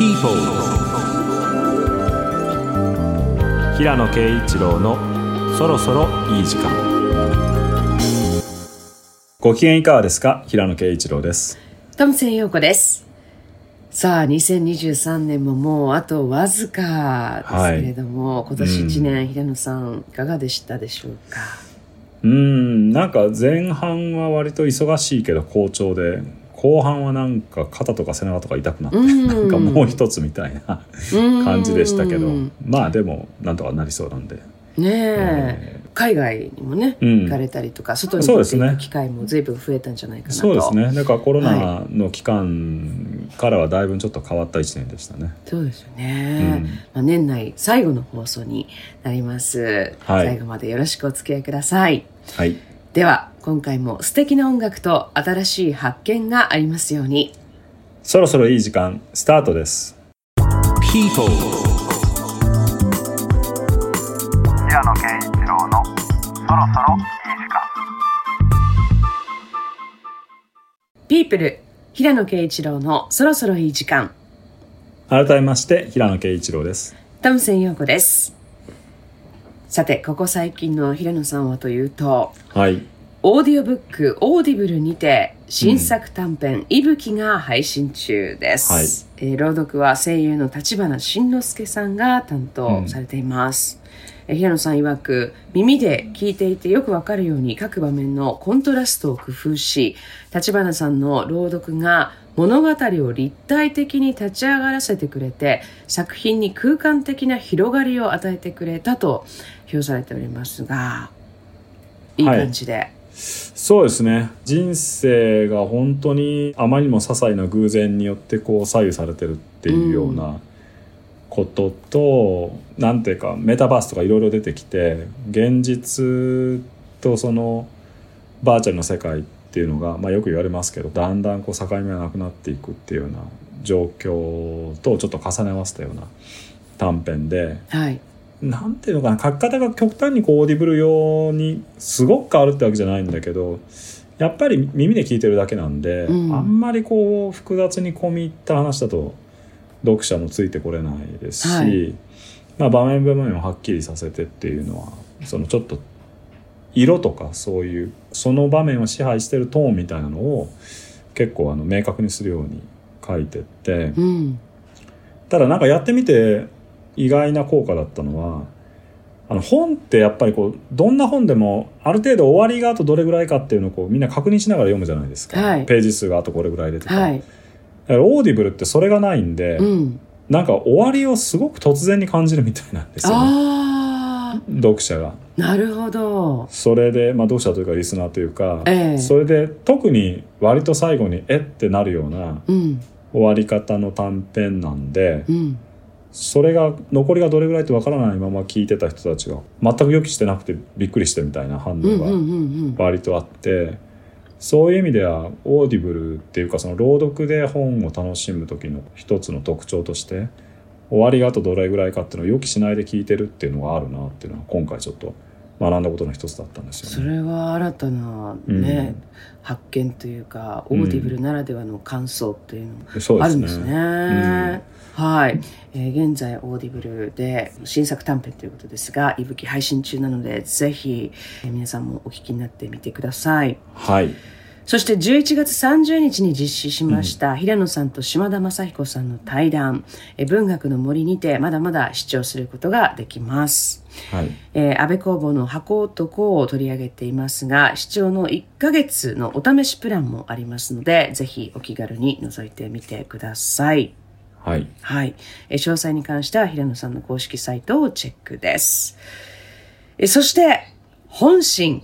People 平野啓一郎のそろそろいい時間。ご機嫌いかがですか？平野啓一郎です。トムセン陽子です。さあ2023年ももうあとわずかですけれども、はい、今年1年、うん、平野さんいかがでしたでしょうか？うんなんか前半は割と忙しいけど好調で後半はなんか肩とか背中とか痛くなって、うん、なんかもう一つみたいな感じでしたけど、まあでもなんとかなりそうなんで。ねえ。ー、海外にもね、うん、行かれたりとか外に行く機会も随分増えたんじゃないかなと。そうですね。だからコロナの期間からはだいぶちょっと変わった1年でしたね。そうですよね、うん、まあ、年内最後の放送になります、はい、最後までよろしくお付き合いください。はいでは今回も素敵な音楽と新しい発見がありますように。そろそろいい時間スタートです。People 平野啓一郎のそろそろいい時間。ピープル平野啓一郎のそろそろいい時間。改めまして平野啓一郎です。トムセン陽子ですさてここ最近の平野さんはというと、はい、オーディオブックオーディブルにて新作短編「いぶき」が配信中です、はい、えー、朗読は声優の立花慎之介さんが担当されています、うん、え平野さん曰く耳で聞いていてよくわかるように各場面のコントラストを工夫し立花さんの朗読が物語を立体的に立ち上がらせてくれて作品に空間的な広がりを与えてくれたと評されておりますがいい感じで、はい、そうですね。人生が本当にあまりにも些細な偶然によってこう左右されてるっていうようなことと、うん、なんていうかメタバースとかいろいろ出てきて現実とそのバーチャルの世界っていうのが、まあ、よく言われますけどだんだんこう境目がなくなっていくっていうような状況とちょっと重ね合わせたような短編で、はい、なんていうのかな書き方が極端にこうオーディブル用にすごく変わるってわけじゃないんだけどやっぱり耳で聞いてるだけなんで、うん、あんまりこう複雑に込み入った話だと読者もついてこれないですし、はい、まあ、場面場面をはっきりさせてっていうのはそのちょっと色とかそういうその場面を支配してるトーンみたいなのを結構あの明確にするように書いてって、うん、ただなんかやってみて意外な効果だったのはあの本ってやっぱりこうどんな本でもある程度終わりがあとどれぐらいかっていうのをこうみんな確認しながら読むじゃないですか、はい、ページ数があとこれぐらいでとか、はい、オーディブルってそれがないんで、うん、なんか終わりをすごく突然に感じるみたいなんですよね。読者が。なるほど。それで、まあ、読者というかリスナーというか、ええ、それで特に割と最後にえってなるような終わり方の短編なんで、うん。それが残りがどれぐらいってわからないまま聞いてた人たちが全く予期してなくてびっくりしてみたいな反応が割とあって、そういう意味ではオーディブルっていうかその朗読で本を楽しむ時の一つの特徴として終わりがあとどれぐらいかっていうのを予期しないで聞いてるっていうのがあるなっていうのは今回ちょっと学んだことの一つだったんですよ、ね、それは新たなね、うん、発見というか Audible ならではの感想っていうのがあるんですね。うんはい、えー、現在 Audible で新作短編ということですが、いぶき配信中なので、ぜひ、えー、皆さんもお聞きになってみてください。はい。そして11月30日に実施しました、平野さんと島田雅彦さんの対談、え文学の森にてまだまだ視聴することができます。はい、えー、安部公房の箱男を取り上げていますが、視聴の1ヶ月のお試しプランもありますので、ぜひお気軽に覗いてみてください。はい。はい。え詳細に関しては平野さんの公式サイトをチェックです。えそして、本心、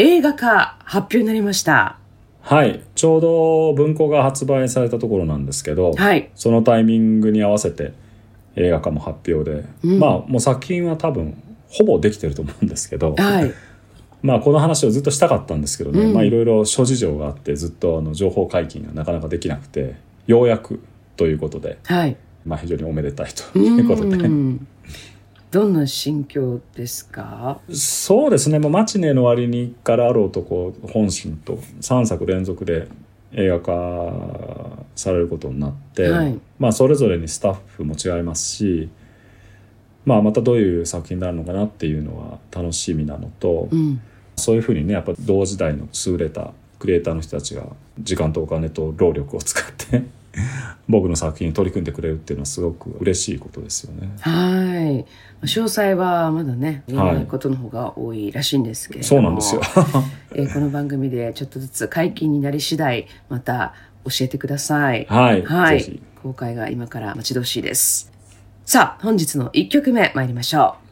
映画化発表になりました。はい。ちょうど文庫が発売されたところなんですけど、はい。そのタイミングに合わせて映画化も発表で、うん、まあもう作品は多分ほぼできてると思うんですけど、はい。まあこの話をずっとしたかったんですけどね、うん、まあいろいろ諸事情があってずっとあの情報解禁がなかなかできなくて、ようやくということで、はい、まあ非常におめでたいということで。どんな心境ですか？そうですね。もう「マチネの割にからあろうとこう本心と3作連続で映画化されることになって、はい。まあそれぞれにスタッフも違いますし、まあ、またどういう作品になるのかなっていうのは楽しみなのと、うん。そういうふうにねやっぱ同時代の優れたクリエイターの人たちが時間とお金と労力を使って 僕の作品に取り組んでくれるっていうのはすごく嬉しいことですよね。はい。詳細はまだね言えないことの方が多いらしいんですけれども、そうなんですよ。えーこの番組でちょっとずつ解禁になり次第また教えてください。はい。はい。公開が今から待ち遠しいです。さあ本日の1曲目参りましょう。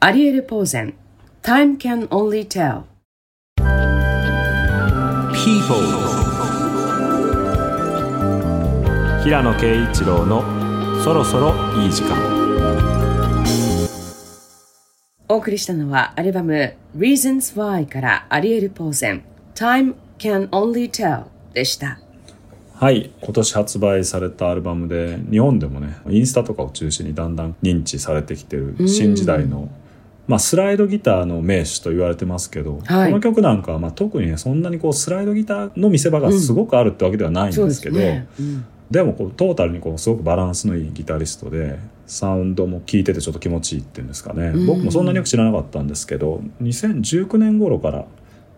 アリエル・ポーゼン Time Can Only Tell People 平野啓一郎のそろそろいい時間。お送りしたのはアルバム Reasons Why からアリエル・ポーゼン Time Can Only Tell でした。はい今年発売されたアルバムで日本でもねインスタとかを中心にだんだん認知されてきてる新時代の、まあ、スライドギターの名手と言われてますけど、はい。この曲なんかはまあ特にねそんなにこうスライドギターの見せ場がすごくあるってわけではないんでけど、ですすね、うんでもこうトータルにこうすごくバランスのいいギタリストでサウンドも聴いててちょっと気持ちいいっていうんですかね、うん。僕もそんなによく知らなかったんですけど2019年頃から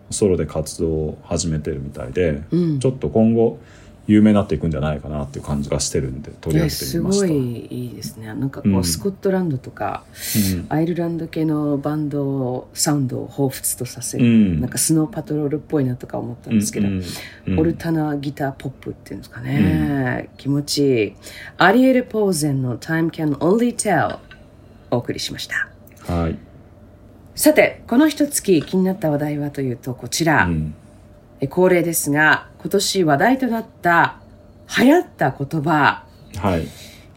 ソロで活動を始めてるみたいで、うん。ちょっと今後有名になっていくんじゃないかなっていう感じがしてるんで取り上げてすみました。ごいいいですね。なんかこう、うん。スコットランドとかうん。アイルランド系のバンドサウンドを彷彿とさせる、うん。なんかスノーパトロールっぽいなとか思ったんですけど、オルタナギターポップっていうんですかね、気持ちいい。アリエル・ポーゼンの Time Can Only Tell お送りしました。はい、さてこの一月気になった話題はというとこちら、うん。え恒例ですが今年話題となった流行った言葉。はい。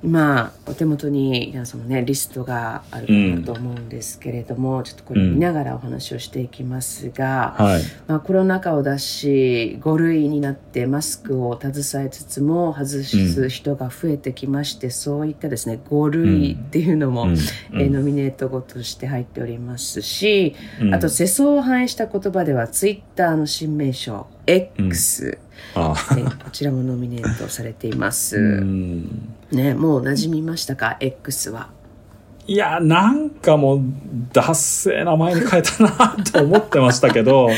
今お手元に皆さんもねリストがあるかなと思うんですけれども、ちょっとこれ見ながらお話をしていきますが、はい。まあ、コロナ禍を出し5類になってマスクを携えつつも外す人が増えてきまして、そういったですね5類っていうのも、うん。えーノミネート語として入っておりますし、うん。あと世相を反映した言葉ではツイッターの新名称 X、あ。えーこちらもノミネートされています、うん。ねもう馴染みましたか？X は。いやなんかもうダッセー名前に変えたなと思ってましたけど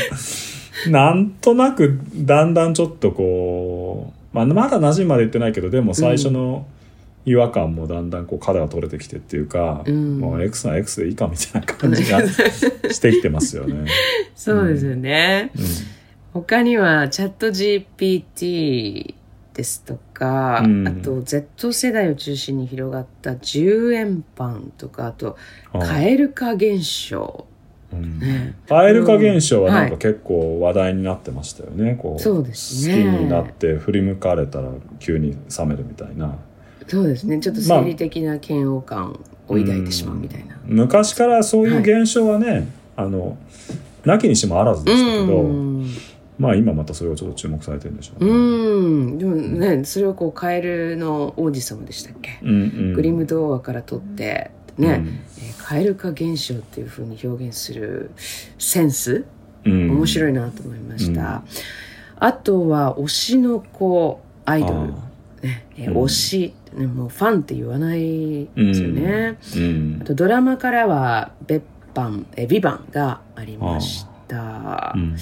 なんとなくだんだんちょっとこう、まあ、まだ馴染みまで言ってないけどでも最初の違和感もだんだんこう肩が取れてきてっていうか、うん。もう X なら X でいいかみたいな感じがしてきてますよね。そうですよね、うん他にはチャット GPT ですとか、うん。あと Z 世代を中心に広がった10円パンとかあとあ蛙化現象、うん。ね。蛙化現象はなんはい。か結構話題になってましたよね。こうそうです好きねになって振り向かれたら急に冷めるみたいな。そうですね。ちょっと生理的な嫌悪感を抱いてしまうみたいな、昔からそういう現象はね、あのなきにしもあらずでしたけど、うんまあ今またそれをちょっと注目されてるんでしょううね。ん。でもねそれをこうカエルの王子様でしたっけ、うんうん。グリム童話から取ってね、うん。えー蛙化現象っていうふうに表現するセンス？うん。面白いなと思いました、あとは推しの子アイドル、あね推し、ね、もうファンって言わないですよね、ーうん。あとドラマからは「別班」えー「ビバンがありました、うん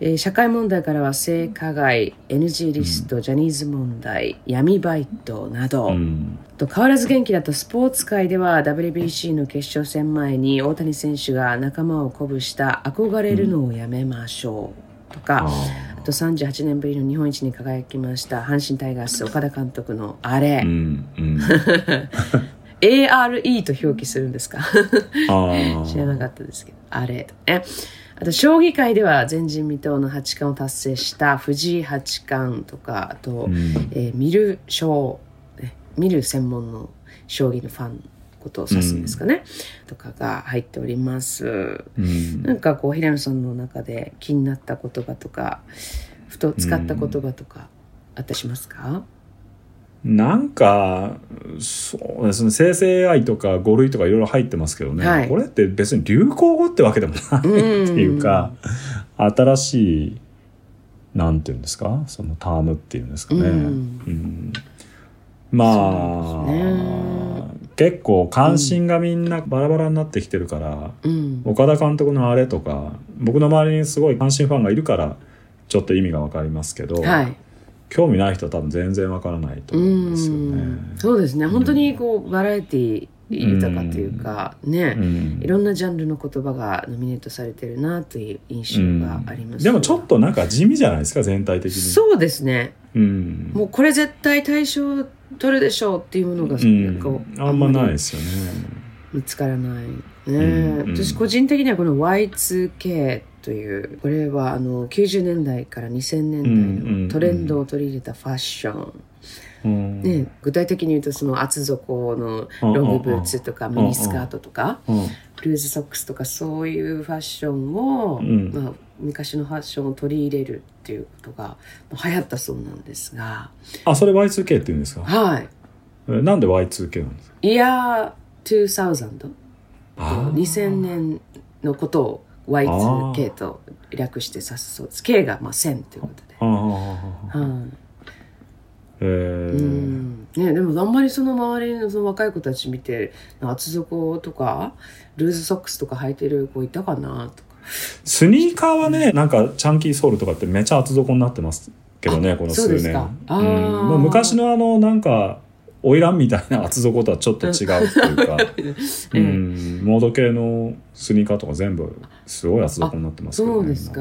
えー社会問題からは性加害 NG リスト、ジャニーズ問題闇バイトなど、うん。と変わらず元気だったスポーツ界では WBC の決勝戦前に大谷選手が仲間を鼓舞した憧れるのをやめましょう。とか、ああと38年ぶりの日本一に輝きました阪神タイガース岡田監督のあれ、ARE と表記するんですか？知らなかったですけどあれえあと将棋界では前人未到の八冠を達成した藤井八冠とかあと、うん。えー見る将、ね、見る専門の将棋のファンのことを指すんですかね、とかが入っております。うん。なんかこう平野さんの中で気になった言葉とかふと使った言葉とかあったりしますか、なんかそうですね生成 AI とか5類とかいろいろ入ってますけどね、はい。これって別に流行語ってわけでもないっていうか、新しいなんていうんですか？そのタームっていうんですかね。うん。うん。まあ、ね。結構関心がみんなバラバラになってきてるから、うん。岡田監督のあれとか僕の周りにすごい阪神ファンがいるからちょっと意味が分かりますけど、はい興味ない人は多分全然分からないとう思うんですよね。ん。そうですね。本当にこうバラエティ豊かというかね、うん。いろんなジャンルの言葉がノミネートされてるなという印象があります、でもちょっとなんか地味じゃないですか全体的に。そうですね。うん。もうこれ絶対対象取るでしょうっていうものが、うん。こうあんまないですよね。見つからない、ね。うん私個人的にはこの Y2K というこれはあの90年代から2000年代のトレンドを取り入れたファッション、うん。ね、具体的に言うとその厚底のロングブーツとかうんミニスカートとかうん。ルーズソックスとかそういうファッションを、うん。まあ、昔のファッションを取り入れるっていうことがまあ流行ったそうなんですが。あそれ Y2K って言うんですか？はい。えなんで Y2K なんですか？イヤー2000あー。2000年のことを Y2K と略して指すそうです K がまあ1000ということで、あー。はいえー。うん。ね、でもあんまりその周りのその若い子たち見て厚底とかルーズソックスとか履いてる子いたかなとか。スニーカーはねなんかチャンキーソールとかってめちゃ厚底になってますけどねこの数年。あうー。ん。まあ昔のあのなんか花魁みたいな厚底とはちょっと違うっていうか、うん、モード系のスニーカーとか全部すごい厚底になってますけどねそうですか。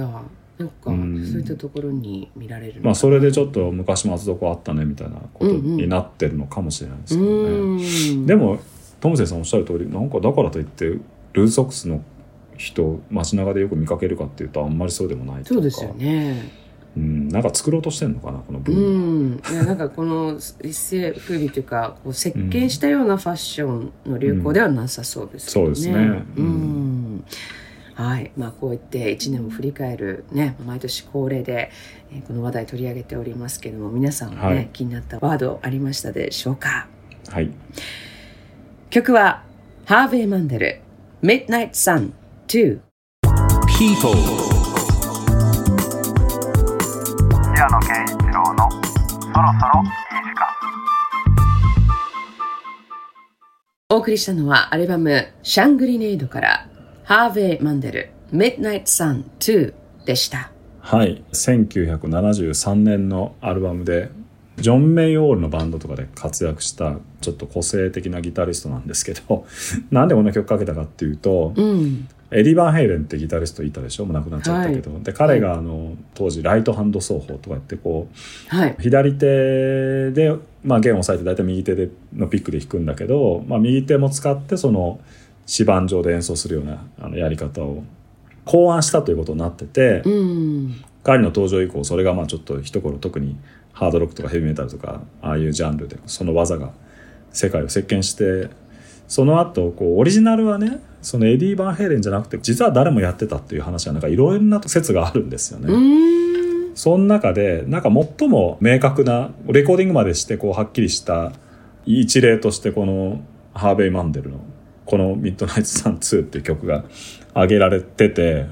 なんか。そううんいったところに見られるまあそれでちょっと昔も厚底あったねみたいなことになってるのかもしれないですけどね、うん。でもトムセイさんおっしゃる通りなんかだからといってルーズソックスの人街中でよく見かけるかっていうとあんまりそうでもないというか。そうですよねうん、なんか作ろうとしてんのかなこのう文ん、いやなんかこの一世風靡というかこう席巻したようなファッションの流行ではなさそうですよね。うん。そうですね。ううん。んはい。まあ、こうやって1年を振り返る、ね、毎年恒例で、えーこの話題取り上げておりますけれども皆さんはね、はい。気になったワードありましたでしょうか？はい。曲はハーベイ・マンデル「Midnight Sun 2 People, そろそろいい時間」お送りしたのはアルバム「シャングリネイド」からハーベイ・マンデル「Midnight Sun 2」でした。はい。1973年のアルバムでジョン・メイ・オールのバンドとかで活躍したちょっと個性的なギタリストなんですけど なんでこんな曲かけたかっていうと、うんエディ・バンヘイレンってギタリストいたでしょ？もう亡くなっちゃったけど、で彼があの当時ライトハンド奏法とかやってこうはい。左手で、まあ、弦を押さえて大体右手でのピックで弾くんだけど、まあ、右手も使ってその指板上で演奏するようなあのやり方を考案したということになってて、うん。彼の登場以降それがまあちょっと一頃特にハードロックとかヘビーメタルとかああいうジャンルでその技が世界を席巻してその後こうオリジナルはねそのエディ・バンヘイレンじゃなくて実は誰もやってたっていう話はなんかいろいろな説があるんですよね。その中でなんか最も明確なレコーディングまでしてこうはっきりした一例としてこのハーベイ・マンデルのこの「ミッドナイト・サン2」っていう曲が挙げられてて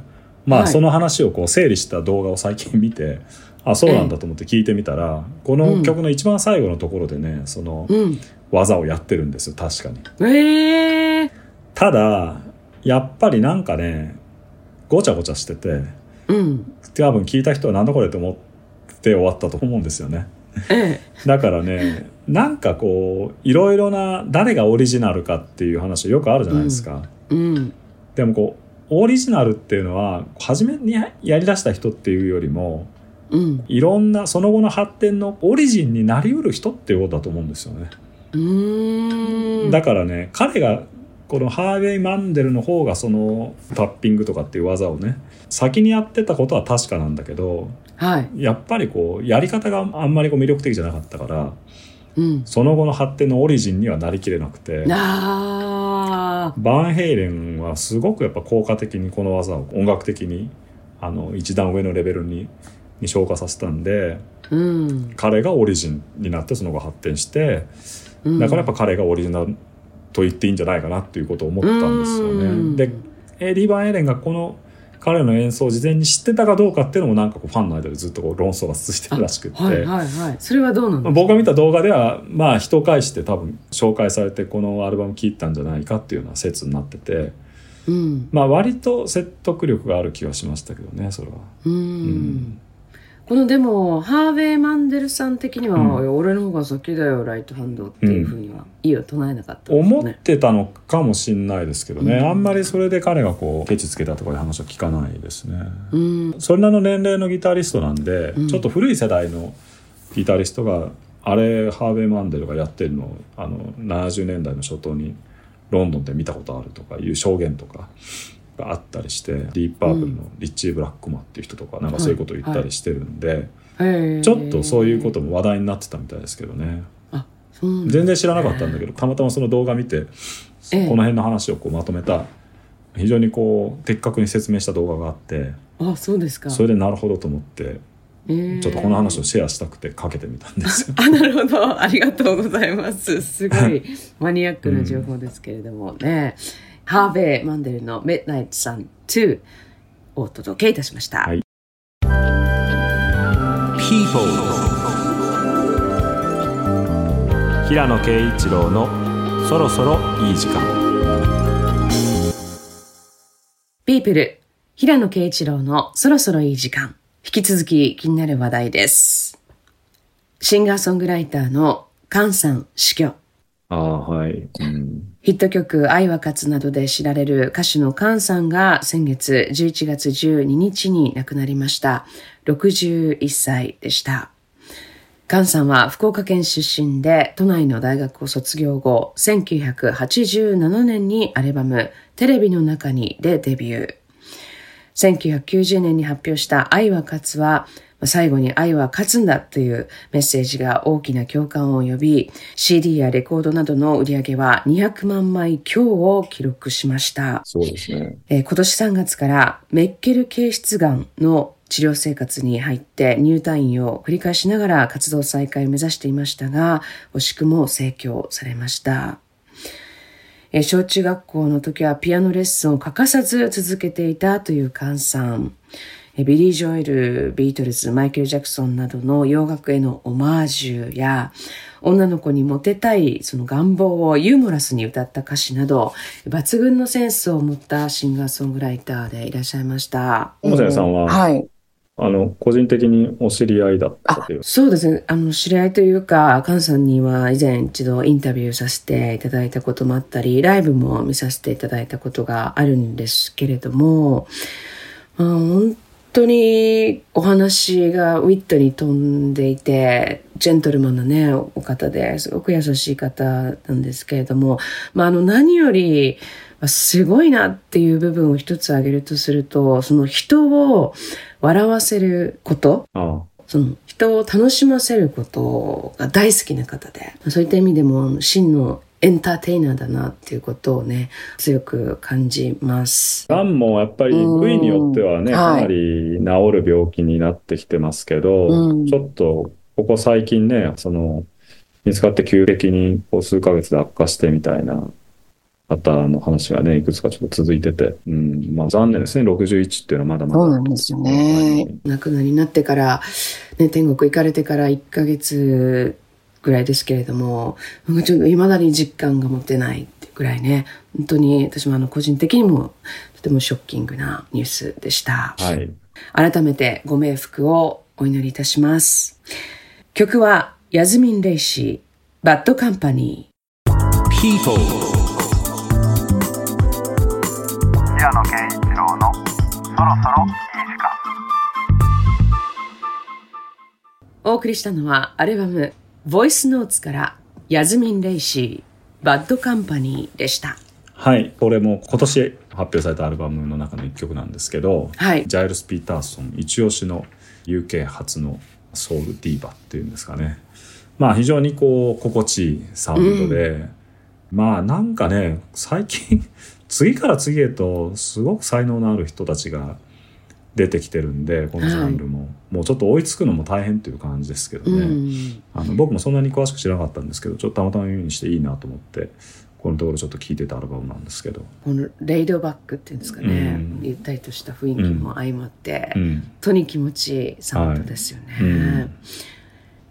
まはいあその話をこう整理した動画を最近見てあそうなんだと思って聞いてみたらこの曲の一番最後のところでねそのうん。技をやってるんですよ確かに。ええただやっぱりなんかねごちゃごちゃしててうん。多分聞いた人はなんだこれと思って終わったと思うんですよね。えだからねなんかこういろいろな誰がオリジナルかっていう話よくあるじゃないですか、え。うん。でもこうオリジナルっていうのは初めにやりだした人っていうよりもうん。いろんなその後の発展のオリジンになりうる人っていうことだと思うんですよね、うーん。だからね彼がこのハーベイ・マンデルの方がそのタッピングとかっていう技をね先にやってたことは確かなんだけどはい。やっぱりこうやり方があんまりこう魅力的じゃなかったからうん。その後の発展のオリジンにはなりきれなくて。バンヘイレンはすごくやっぱ効果的にこの技を音楽的にあの一段上のレベルにに昇華させたんでうん。彼がオリジンになってその後発展してうん。だからやっぱ彼がオリジナルと言っていいんじゃないかなっていうことを思ったんですようん。ね。でエディ・バンヘイレンがこの彼の演奏を事前に知ってたかどうかっていうのもなんかこうファンの間でずっとこう論争が続いてるらしくって、はいはいはい。それはどうなんですか？僕が見た動画ではまあ人を介して多分紹介されてこのアルバム聴いたんじゃないかっていうような説になってて。うん。まあ割と説得力がある気はしましたけどねそれは。うん。うんこのでもハーベイ・マンデルさん的には、うん。俺の方が先だよライトハンドっていうふうには意を唱えなかったんです思っね、てたのかもしんないですけどね、うん。あんまりそれで彼がこうケチつけたとかいう話は聞かないですね。うん。それなりの年齢のギタリストなんで、うん。ちょっと古い世代のギタリストがあれハーベイ・マンデルがやってるのをあの70年代の初頭にロンドンで見たことあるとかいう証言とかがあったりしてディープパープルのリッチー・ブラックマンっていう人とかなんかそういうことを言ったりしてるんで、ちょっとそういうことも話題になってたみたいですけどね。あ全然知らなかったんだけどたまたまその動画見てええ。この辺の話をこうまとめた非常にこう的確に説明した動画があってあそうですか。それでなるほどと思ってえーちょっとこの話をシェアしたくてかけてみたんですよ。あなるほど。ありがとうございます。すごい。マニアックな情報ですけれども。ね、ハーベイ・マンデルの「Midnight Sun 2」をお届けいたしました、はい。平野啓一郎のそろそろいい時間。ピープル平野啓一郎のそろそろいい時間。引き続き気になる話題です。シンガーソングライターのカンさん死去ああはい、うん、ヒット曲愛は勝つなどで知られる歌手のカンさんが先月11月12日に亡くなりました。61歳でした。カンさんは福岡県出身で都内の大学を卒業後、1987年にアルバムテレビの中にでデビュー。1990年に発表した愛は勝つは、最後に愛は勝つんだというメッセージが大きな共感を呼び、CD やレコードなどの売り上げは200万枚強を記録しました。そうですねえー今年3月からメッケル形質がんの治療生活に入って入退院を繰り返しながら活動再開を目指していましたが、惜しくも逝去されました。えー小中学校の時はピアノレッスンを欠かさず続けていたというカンさん。えービリー・ジョエル、ビートルズ、マイケル・ジャクソンなどの洋楽へのオマージュや、女の子にモテたいその願望をユーモラスに歌った歌詞など、抜群のセンスを持ったシンガーソングライターでいらっしゃいました。友瀬さんは、はい。あの個人的にお知り合いだったという？そうですね。あの、知り合いというか、カンさんには以前一度インタビューさせていただいたこともあったり、ライブも見させていただいたことがあるんですけれども、まあ、本当にお話がウィットに飛んでいて、ジェントルマンなね、お方ですごく優しい方なんですけれども、まあ、あの、何より、まあすごいなっていう部分を一つ挙げるとすると、その人を笑わせること、あその人を楽しませることが大好きな方で、そういった意味でも真のエンターテイナーだなっていうことをね、強く感じます。がんもやっぱりうん部位によってはね、はいかなり治る病気になってきてますけど、うんちょっとここ最近ね、その見つかって急激にこう数ヶ月で悪化してみたいな方の話がね、いくつかちょっと続いてて、うん、まあ残念ですね、61っていうのはまだまだ。そうなんですよね。お亡くなりになってから、ね、天国行かれてから1ヶ月ぐらいですけれども、ちょっと未だに実感が持てないってぐらいね、本当に私もあの個人的にもとてもショッキングなニュースでした。はい。改めてご冥福をお祈りいたします。曲は Yazmin Lacey、Bad Company。People 平野啓一郎のそろそろいい時間お送りしたのはアルバム Voice Notes から Yazmin Lacey、Bad Company でした。はい。これも今年発表されたアルバムの中の一曲なんですけど、はい Gilles Peterson、一押しの UK 初のソウルディーバっていうんですかね。まあ非常にこう、心地いいサウンドで、まあなんかね、最近、次から次へとすごく才能のある人たちが出てきてるんで、このジャンルも。もうちょっと追いつくのも大変っていう感じですけどね。うん。あの僕もそんなに詳しく知らなかったんですけどちょっとたまたま耳にしていいなと思ってこのところちょっと聴いてたアルバムなんですけど、このレイドバックっていうんですかね、うん。ゆったりとした雰囲気も相まって、うん、本当に気持ちいいサウンドですよね、うん。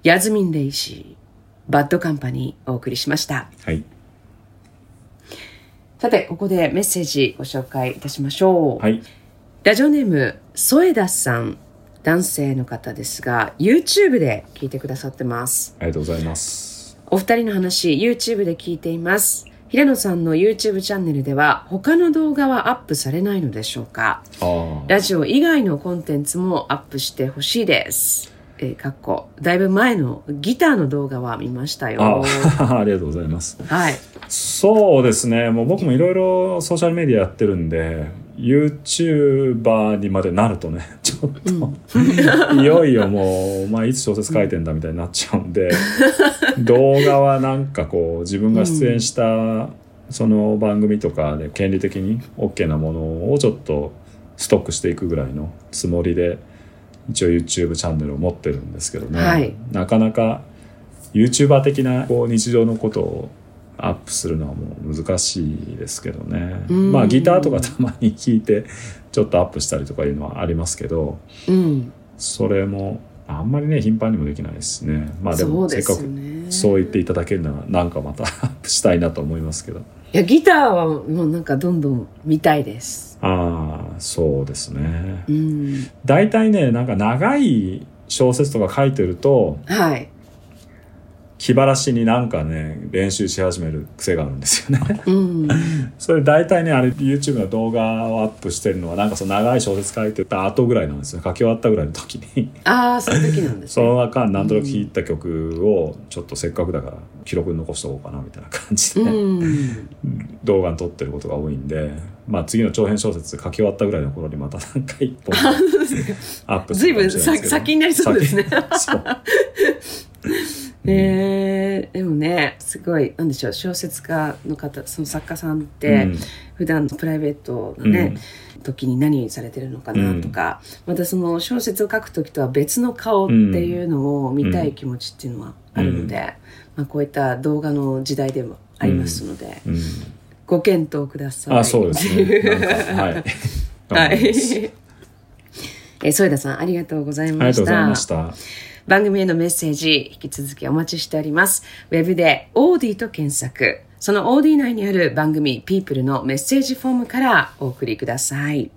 ヤズミン・レイシーバッドカンパニーお送りしました。はい。さてここでメッセージご紹介いたしましょう、はいラジオネーム添田さん男性の方ですが YouTube で聞いてくださってます。ありがとうございます。お二人の話 YouTube で聞いています。平野さんの YouTube チャンネルでは他の動画はアップされないのでしょうか？ラジオ以外のコンテンツもアップしてほしいです。えー、かっこだいぶ前のギターの動画は見ましたよ。あ ありがとうございます。はい。そうですね。もう僕もいろいろソーシャルメディアやってるんで YouTuber にまでなるとね ちょっと、いよいよもう、お前いつ小説書いてんだみたいになっちゃうんで 動画はなんかこう自分が出演したその番組とかで権利的に OK なものをちょっとストックしていくぐらいのつもりで一応 YouTube チャンネルを持ってるんですけどね、はい。なかなか YouTuber 的なこう日常のことをアップするのはもう難しいですけどねうんまあギターとかたまに弾いてちょっとアップしたりとかいうのはありますけどうん。それもあんまりね頻繁にもできないですしねまあでもせっかく。そう言っていただけるならなんかまた アップしたいなと思いますけどいや、ギターはもうなんかどんどん見たいです。ああそうですねうん。大体ねなんか長い小説とか書いてるとはい。気晴らしになんかね練習し始める癖があるんですよねうん。それ大体ねあれ YouTube の動画をアップしてるのはなんかその長い小説書いてた後ぐらいなんですよ書き終わったぐらいの時にああ、そういう時なんですね。その中なんとなく弾いた曲をちょっとせっかくだから記録に残しておこうかなみたいな感じで、うん。動画に撮ってることが多いんで、まあ、次の長編小説書き終わったぐらいの頃にまたなんか一本 アップすずいぶんるかもしれないですけど先になりそうですね。えー、でもね、すごい、なんでしょう、小説家の方、その作家さんっうて、ん。普段プライベートのね、時に何されてるのかなとか、またその小説を書く時とは別の顔っていうのを見たい気持ちっていうのはあるので、まあ、こういった動画の時代でもありますので、うん。ご検討ください。あそうですね。はい。はい。えー添田さん、ありがとうございましありがとうございた。ました番組へのメッセージ、引き続きお待ちしております。ウェブで OD と検索。その OD 内にある番組 People のメッセージフォームからお送りください。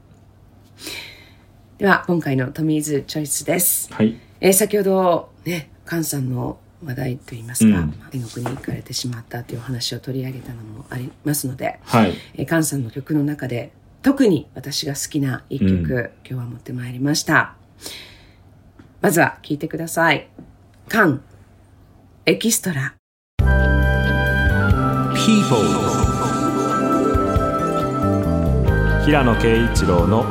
では、今回のトミーズチョイスです。はいえー先ほどね、菅さんの話題といいますか、うん天国に行かれてしまったというお話を取り上げたのもありますので、はいえー菅さんの曲の中で特に私が好きな一曲、うん今日は持ってまいりましたまずは聴いてください。菅エキストラ。People 平野啓一郎の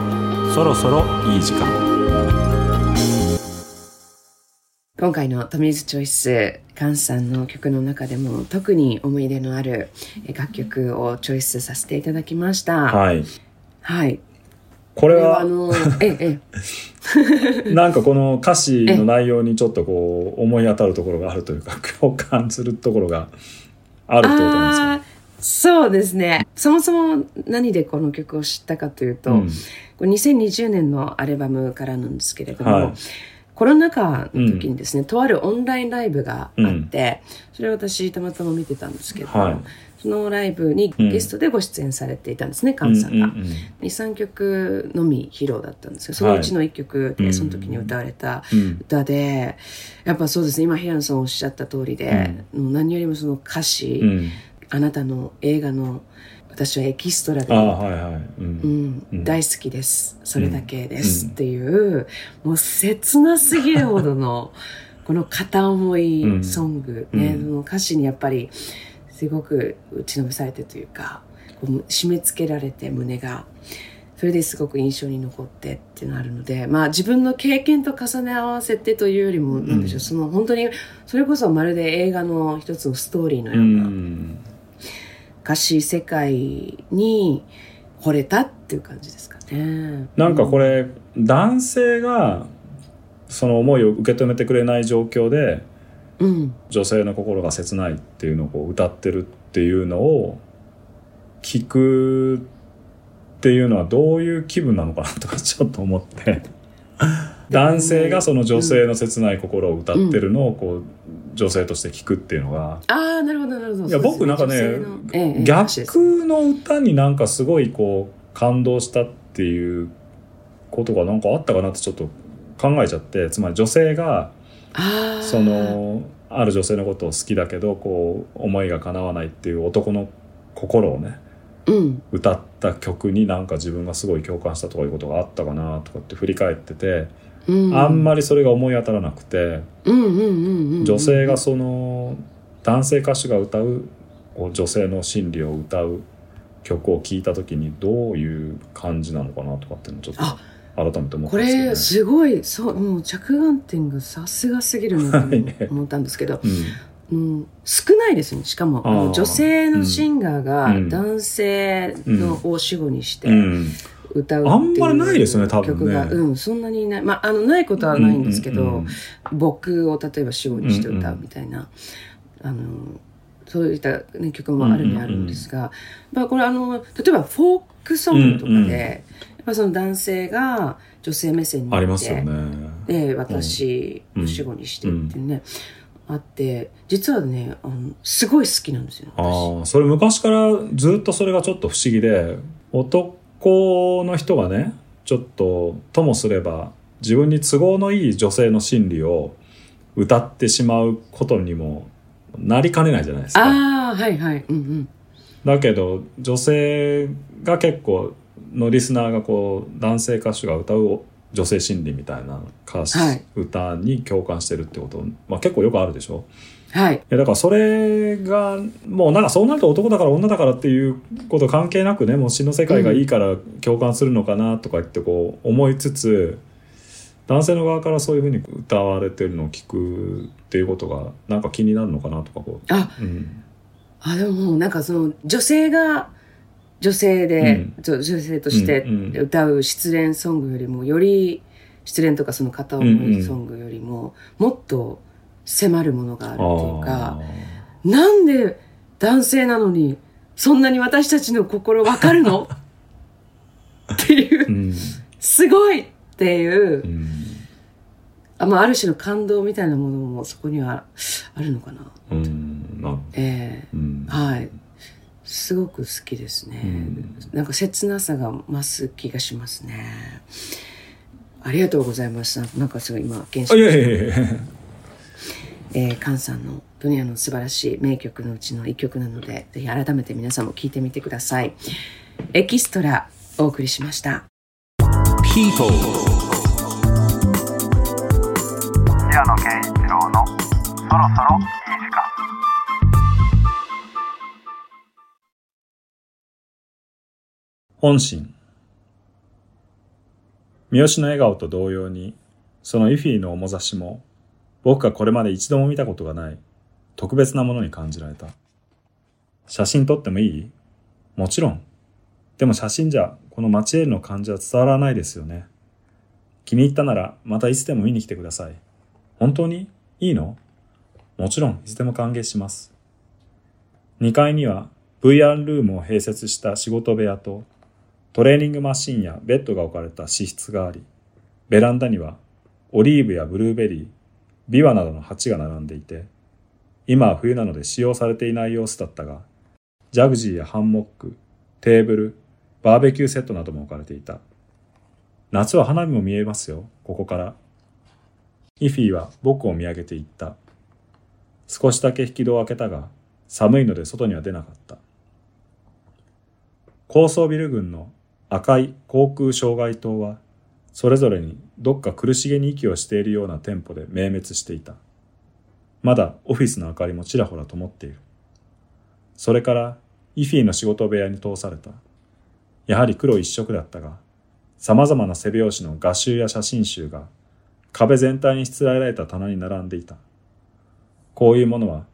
そろそろいい時間。今回のトミーズチョイス菅さんの曲の中でも特に思い出のあるえー楽曲をチョイスさせていただきました。はい、はいここれはあのえええ なんかこの歌詞の内容にちょっとこう 思い当たるところがあるというか 共感するところがあるってことなんであーそうですね。そもそも何でこの曲を知ったかというと、すこれ2020年のアルバムからなんですけれども、はい。コロナ禍の時にですね、とあるオンラインライブがあって、それを私たまたま見てたんですけど、はいそのライブにゲストでご出演されていたんですね、菅さんが。うんうんうん。23曲のみ披露だったんですけどそのうちの1曲で、はいその時に歌われたうん。歌で、やっぱそうです。ね今平野さんおっしゃった通りで、もう何よりもその歌詞、うん。あなたの映画の私はエキストラではいはい、うん。うん。うん。大好きです。それだけです、っていうもう切なすぎるほどのこの片思いソング、ねうん。その歌詞にやっぱりすごく打ちのめされてというかこう締め付けられて胸が。それですごく印象に残ってっていうのがあるのでまあ自分の経験と重ね合わせてというよりもなんでしょう、その本当にそれこそまるで映画の一つのストーリーのうような、ん。歌詞世界に惚れたっていう感じですかね。なんかこれ男性がその思いを受け止めてくれない状況でうん、女性の心が切ないっていうのをこう歌ってるっていうのを聞くっていうのはどういう気分なのかなとかちょっと思って。男性がその女性の切ない心を歌ってるのをこう女性として聞くっていうのが、ああなるほどなるほど。いや僕なんかね、逆の歌になんかすごいこう感動したっていうことがなんかあったかなってちょっと考えちゃってつまり女性がそのある女性のことを好きだけどこう思いが叶わないっていう男の心をね、うん、歌った曲になんか自分がすごい共感したとかいうことがあったかなとかって振り返ってて、うん、あんまりそれが思い当たらなくて女性がその男性歌手が歌う女性の心理を歌う曲を聴いた時にどういう感じなのかなとかっていうのちょっと改めて思ったんですこれすごいそうもう着眼点がさすがすぎるなと 思ったんですけど、うん、うん、少ないですねしかも女性のシンガーが男性のを主語にして、歌うあんまりないですね多分曲が、うん、そんなにない。まああのないことはないんですけど、うんうんうん、僕を例えば主語にして歌うみたいな、うんうん、あのそういった、ね、曲もあるにあるんですが、うんうんまあ、これあの例えばフォークソングとかで、うんうん、やっぱその男性が女性目線にありますよねで私を主語にしてっていうね、あって実はねあのすごい好きなんですよああそれ昔からずっとそれがちょっと不思議で男の人がねちょっとともすれば自分に都合のいい女性の心理を歌ってしまうことにもなりかねないじゃないですか。ああはいはい。うんうん、だけど女性が結構のリスナーがこう男性歌手が歌う女性心理みたいな歌詞、はい、歌に共感してるってこと、まあ、結構よくあるでしょ？はい、いやだからそれがもうなんかそうなると男だから女だからっていうこと関係なくねもう詩の世界がいいから共感するのかなとか言ってこう思いつつ、男性の側からそういうふうに歌われてるのを聞くっていうことがなんか気になるのかなとかこう。あ、うん、あでもなんかその女性が女性で、うん、女性として歌う失恋ソングよりもより失恋とかその片思いソングよりももっと迫るものがあるっていうか、なんで男性なのにそんなに私たちの心わかるの？っていう、うん、すごいっていう、うん、あまあ、ある種の感動みたいなものもそこにはあるのかな。うん、ええ。ー、はい。すごく好きですね、うん、なんか切なさが増す気がしますね。ありがとうございます。なんかすごい今、現象。いやいやいやえー、菅さんのドニアの素晴らしい名曲のうちの一曲なので、ぜひ改めて皆さんも聴いてみてください。エキストラお送りしました。People 平野啓一郎のそろそろ本心三好の笑顔と同様にそのイフィの面差しも僕がこれまで一度も見たことがない特別なものに感じられた。写真撮ってもいい？もちろん。でも写真じゃこのマチエールの感じは伝わらないですよね。気に入ったならまたいつでも見に来てください。本当に？いいの？もちろんいつでも歓迎します。2階には VR ルームを併設した仕事部屋とトレーニングマシンやベッドが置かれた寝室があり、ベランダにはオリーブやブルーベリー、ビワなどの鉢が並んでいて、今は冬なので使用されていない様子だったが、ジャグジーやハンモック、テーブル、バーベキューセットなども置かれていた。夏は花火も見えますよ、ここから。イフィーは僕を見上げて言った。少しだけ引き戸を開けたが、寒いので外には出なかった。高層ビル群の赤い航空障害灯は、それぞれにどっか苦しげに息をしているようなテンポで明滅していた。まだオフィスの明かりもちらほら灯っている。それからイフィの仕事部屋に通された。やはり黒一色だったが、様々な背拍子の画集や写真集が壁全体にしつらえられた棚に並んでいた。こういうものは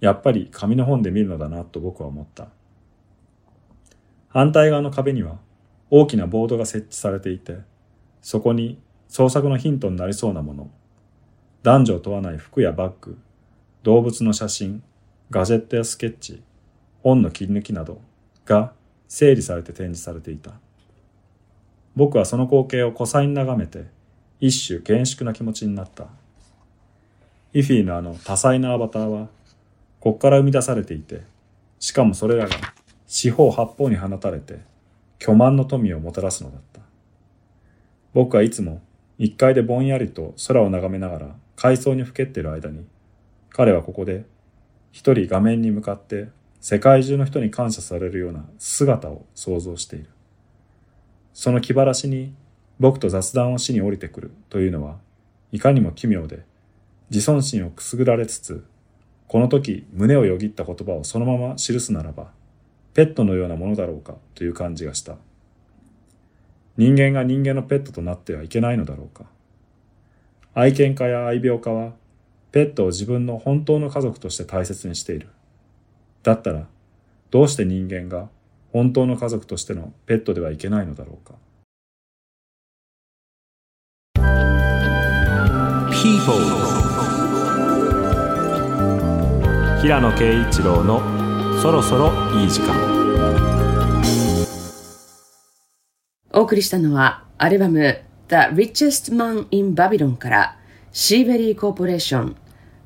やっぱり紙の本で見るのだなと僕は思った。反対側の壁には大きなボードが設置されていて、そこに創作のヒントになりそうなもの、男女を問わない服やバッグ、動物の写真、ガジェットやスケッチ、本の切り抜きなどが整理されて展示されていた。僕はその光景を古彩に眺めて、一種厳粛な気持ちになった。イフィのあの多彩なアバターは、こっから生み出されていて、しかもそれらが四方八方に放たれて、巨万の富をもたらすのだった。僕はいつも一階でぼんやりと空を眺めながら階層にふけっている間に、彼はここで一人画面に向かって世界中の人に感謝されるような姿を想像している。その気晴らしに僕と雑談をしに降りてくるというのは、いかにも奇妙で、自尊心をくすぐられつつ、この時胸をよぎった言葉をそのまま記すならば、ペットのようなものだろうかという感じがした。人間が人間のペットとなってはいけないのだろうか。愛犬家や愛病家は、ペットを自分の本当の家族として大切にしている。だったら、どうして人間が本当の家族としてのペットではいけないのだろうか。平野啓一郎のそろそろいい時間お送りしたのはアルバム The Richest Man in Babylon からシーベリーコーポレーション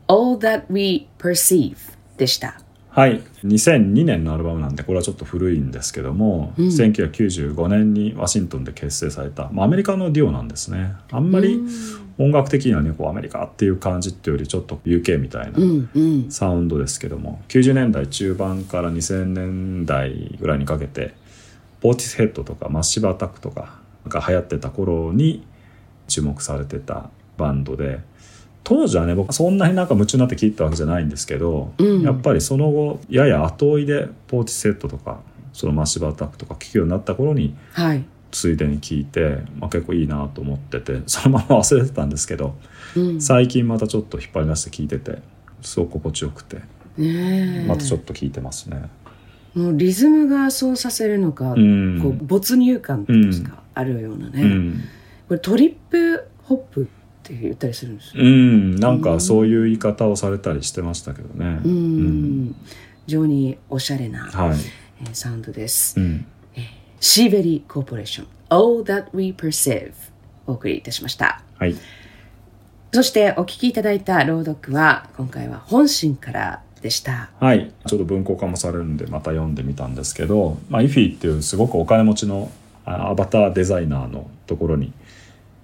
All That We Perceive でした。はい。2002年のアルバムなんで、これはちょっと古いんですけども、うん、1995年にワシントンで結成された、まあ、アメリカのデュオなんですね。あんまり音楽的にはね、こうアメリカっていう感じっていうより、ちょっと UK みたいなサウンドですけども、うんうん、90年代中盤から2000年代ぐらいにかけて、ポーティスヘッドとかマッシブアタックとかが流行ってた頃に注目されてたバンドで、当時はね僕そんなになんか夢中になって聴いたわけじゃないんですけど、うん、やっぱりその後やや後追いでポーティセットとかそのマッシブアタックとか聴くようになった頃に、はい、ついでに聴いて、まあ、結構いいなと思ってて そのまま忘れてたんですけど、うん、最近またちょっと引っ張り出して聴いててすごく心地よくて、またちょっと聴いてますね。もうリズムがそうさせるのか、うん、こう没入感とかあるようなね、これトリップホップって言ったりするんですよ、うん。なんかそういう言い方をされたりしてましたけどね。うん、うん、非常におしゃれな、はい。えー、サウンドです、うん、えー、シーベリーコーポレーション All That We Perceive お送りいたしました。はい。そしてお聞きいただいた朗読は今回は本心からでした。はい。ちょっと文庫化もされるんでまた読んでみたんですけど、まあ、イフィっていうすごくお金持ちのアバターデザイナーのところに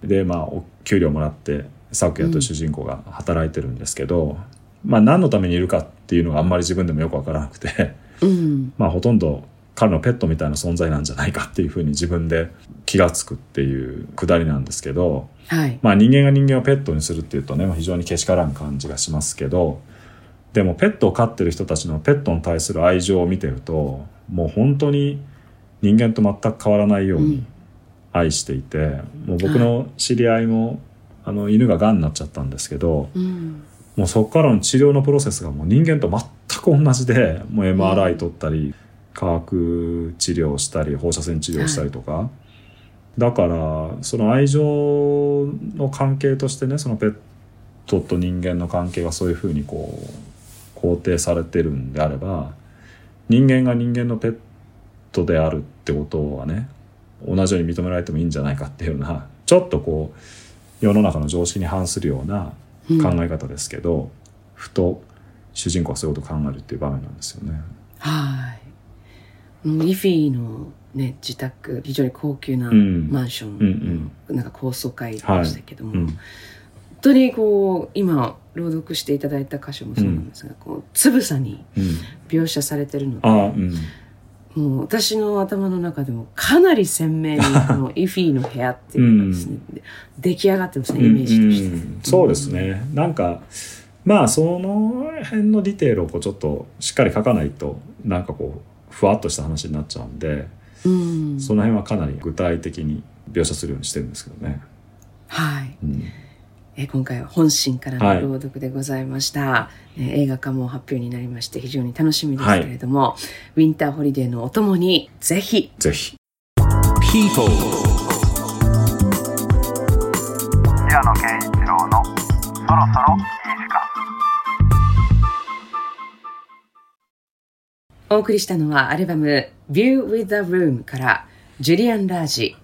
でまあお給料もらって昨夜と主人公が働いてるんですけど、うん、まあ何のためにいるかっていうのがあんまり自分でもよく分からなくてうん、まあほとんど彼のペットみたいな存在なんじゃないかっていうふうに自分で気が付くっていうくだりなんですけど、はい、まあ人間が人間をペットにするっていうとね非常にけしからん感じがしますけどでもペットを飼ってる人たちのペットに対する愛情を見てるともう本当に人間と全く変わらないように、愛していてもう僕の知り合いも、あの犬ががんになっちゃったんですけど、うん、もうそこからの治療のプロセスがもう人間と全く同じでもう MRI 取ったり、化学治療したり放射線治療したりとか、はい、だからその愛情の関係としてねそのペットと人間の関係がそういうふうにこう肯定されてるんであれば人間が人間のペットであるってことはね同じように認められてもいいんじゃないかっていうようなちょっとこう世の中の常識に反するような考え方ですけど、うん、ふと主人公はそういうことを考えるっていう場面なんですよね。はい。リフィーの、ね、自宅非常に高級なマンション、うんうん、なんか高層階でしたけども、はい。うん、本当にこう今朗読していただいた箇所もそうなんですが、こうつぶさに描写されてるので。もう私の頭の中でもかなり鮮明にこのイフィーの部屋っていうのがですね、うん、出来上がってますねイメージとして、うんうん、そうですね。なんかまあその辺のディテールをこうちょっとしっかり書かないとなんかこうふわっとした話になっちゃうんで、うん、その辺はかなり具体的に描写するようにしてるんですけどね。はい、うんえ今回は本心からの朗読でございました、はい、え映画化も発表になりまして非常に楽しみですけれども、はい、ウィンターホリデーのお供にぜひ。ぜひ。People 平野啓一郎のそろそろいい時間お送りしたのはアルバム View with the Room からジュリアン・ラージ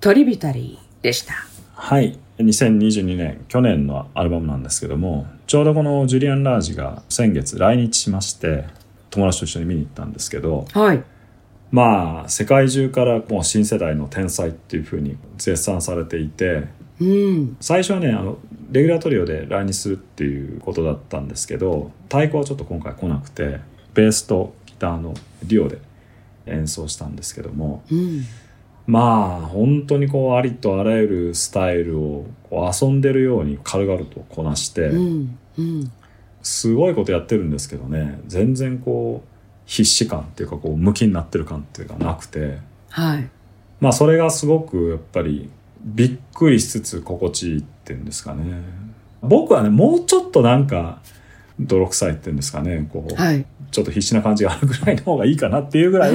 トリビュタリーでした。はい2022年去年のアルバムなんですけどもちょうどこのジュリアン・ラージが先月来日しまして友達と一緒に見に行ったんですけどはい。まあ世界中からもう新世代の天才っていうふうに絶賛されていてうん。最初はねあのレギュラートリオで来日するっていうことだったんですけど太鼓はちょっと今回来なくてベースとギターのデュオで演奏したんですけどもうんまあ本当にこうありとあらゆるスタイルを遊んでるように軽々とこなして、うんうん。すごいことやってるんですけどね。全然こう必死感っていうかこう向きになってる感っていうかなくて。はい。まあそれがすごくやっぱりびっくりしつつ心地いいっていうんですかね。僕はねもうちょっとなんか泥臭いっていうんですかねこう、はいちょっと必死な感じがあるぐらいの方がいいかなっていうぐらい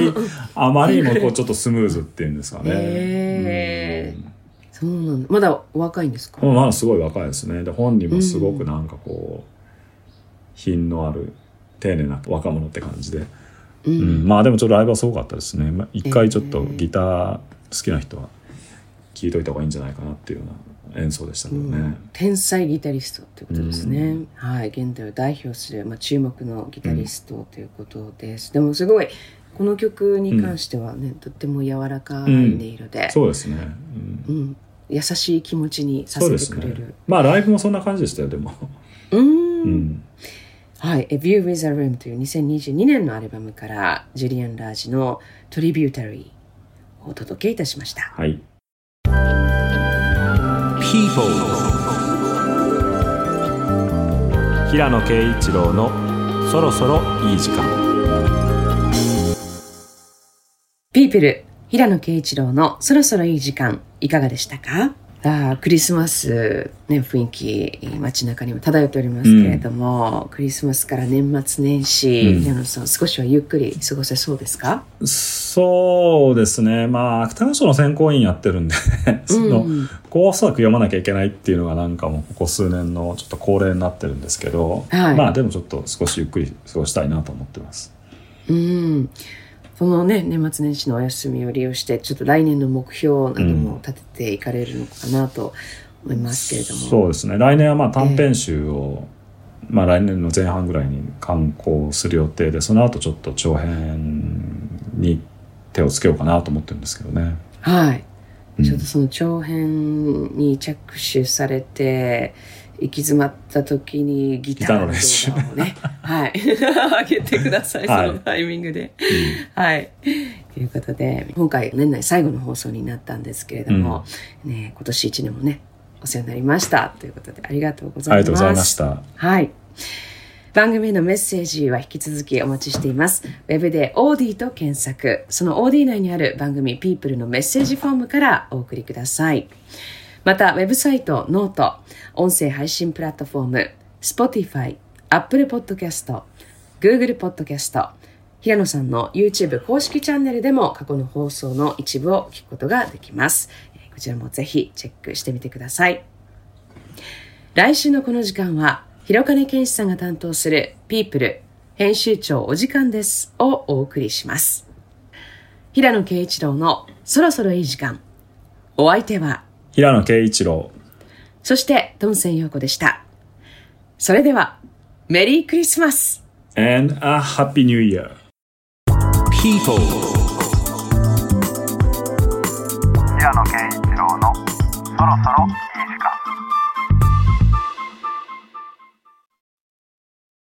あまりにもこうちょっとスムーズっていうんですかね。へー。うん。そうなんだ。まだお若いんですか？まだすごい若いですね。で本人もすごくなんかこう品のある丁寧な若者って感じで、ううん。んまあでもちょっとライブはすごかったですね。まあ一回ちょっとギター好きな人は聴いといた方がいいんじゃないかなっていうような演奏でしたけどね、天才ギタリストということですね、はい現代を代表する、まあ、注目のギタリストということです、でもすごいこの曲に関してはね、とっても柔らかい音色で、そうですね、うん。うん。優しい気持ちにさせてくれる。まあライブもそんな感じでしたよでも。うーん。うん。はい「A View with a Room」という2022年のアルバムからジュリアン・ラージの「トリビュータリー」をお届けいたしました。はいソー平野啓一郎のそろそろいい時間。ピープル平野啓一郎のそろそろいい時間いかがでしたか？あークリスマス、ね、雰囲気街中にも漂っておりますけれども、クリスマスから年末年始、うん。平野さん少しはゆっくり過ごせそうですか？そうですね。まあ芥川賞の選考委員やってるんで その、うん。考察読まなきゃいけないっていうのがなんかもうここ数年のちょっと恒例になってるんですけど、はい。まあでもちょっと少しゆっくり過ごしたいなと思ってます。うんそのね年末年始のお休みを利用してちょっと来年の目標なども立てていかれるのかなと思いますけれども、そうですね。来年はまあ短編集を、まあ来年の前半ぐらいに刊行する予定でその後ちょっと長編に手をつけようかなと思ってるんですけどね。はい、うん。ちょっとその長編に着手されて行き詰まった時にギターの動画をねはい。上げてください、はい。そのタイミングで。はい。ということで今回年内最後の放送になったんですけれども、ね、今年1年もねお世話になりました。ということでありがとうございます。ありがとうございました。はい。番組へのメッセージは引き続きお待ちしています。ウェブで OD と検索、その OD 内にある番組 People のメッセージフォームからお送りください。また、ウェブサイト、ノート、音声配信プラットフォーム、Spotify、Apple Podcast、Google Podcast、平野さんの YouTube 公式チャンネルでも過去の放送の一部を聞くことができます。こちらもぜひチェックしてみてください。来週のこの時間は、広金健志さんが担当する People 編集長お時間ですをお送りします。平野啓一郎のそろそろいい時間。お相手は、平野啓一郎そしてトムセン陽子でした。それでは、メリークリスマス and a happy new year! People 平野啓一郎のそろそろ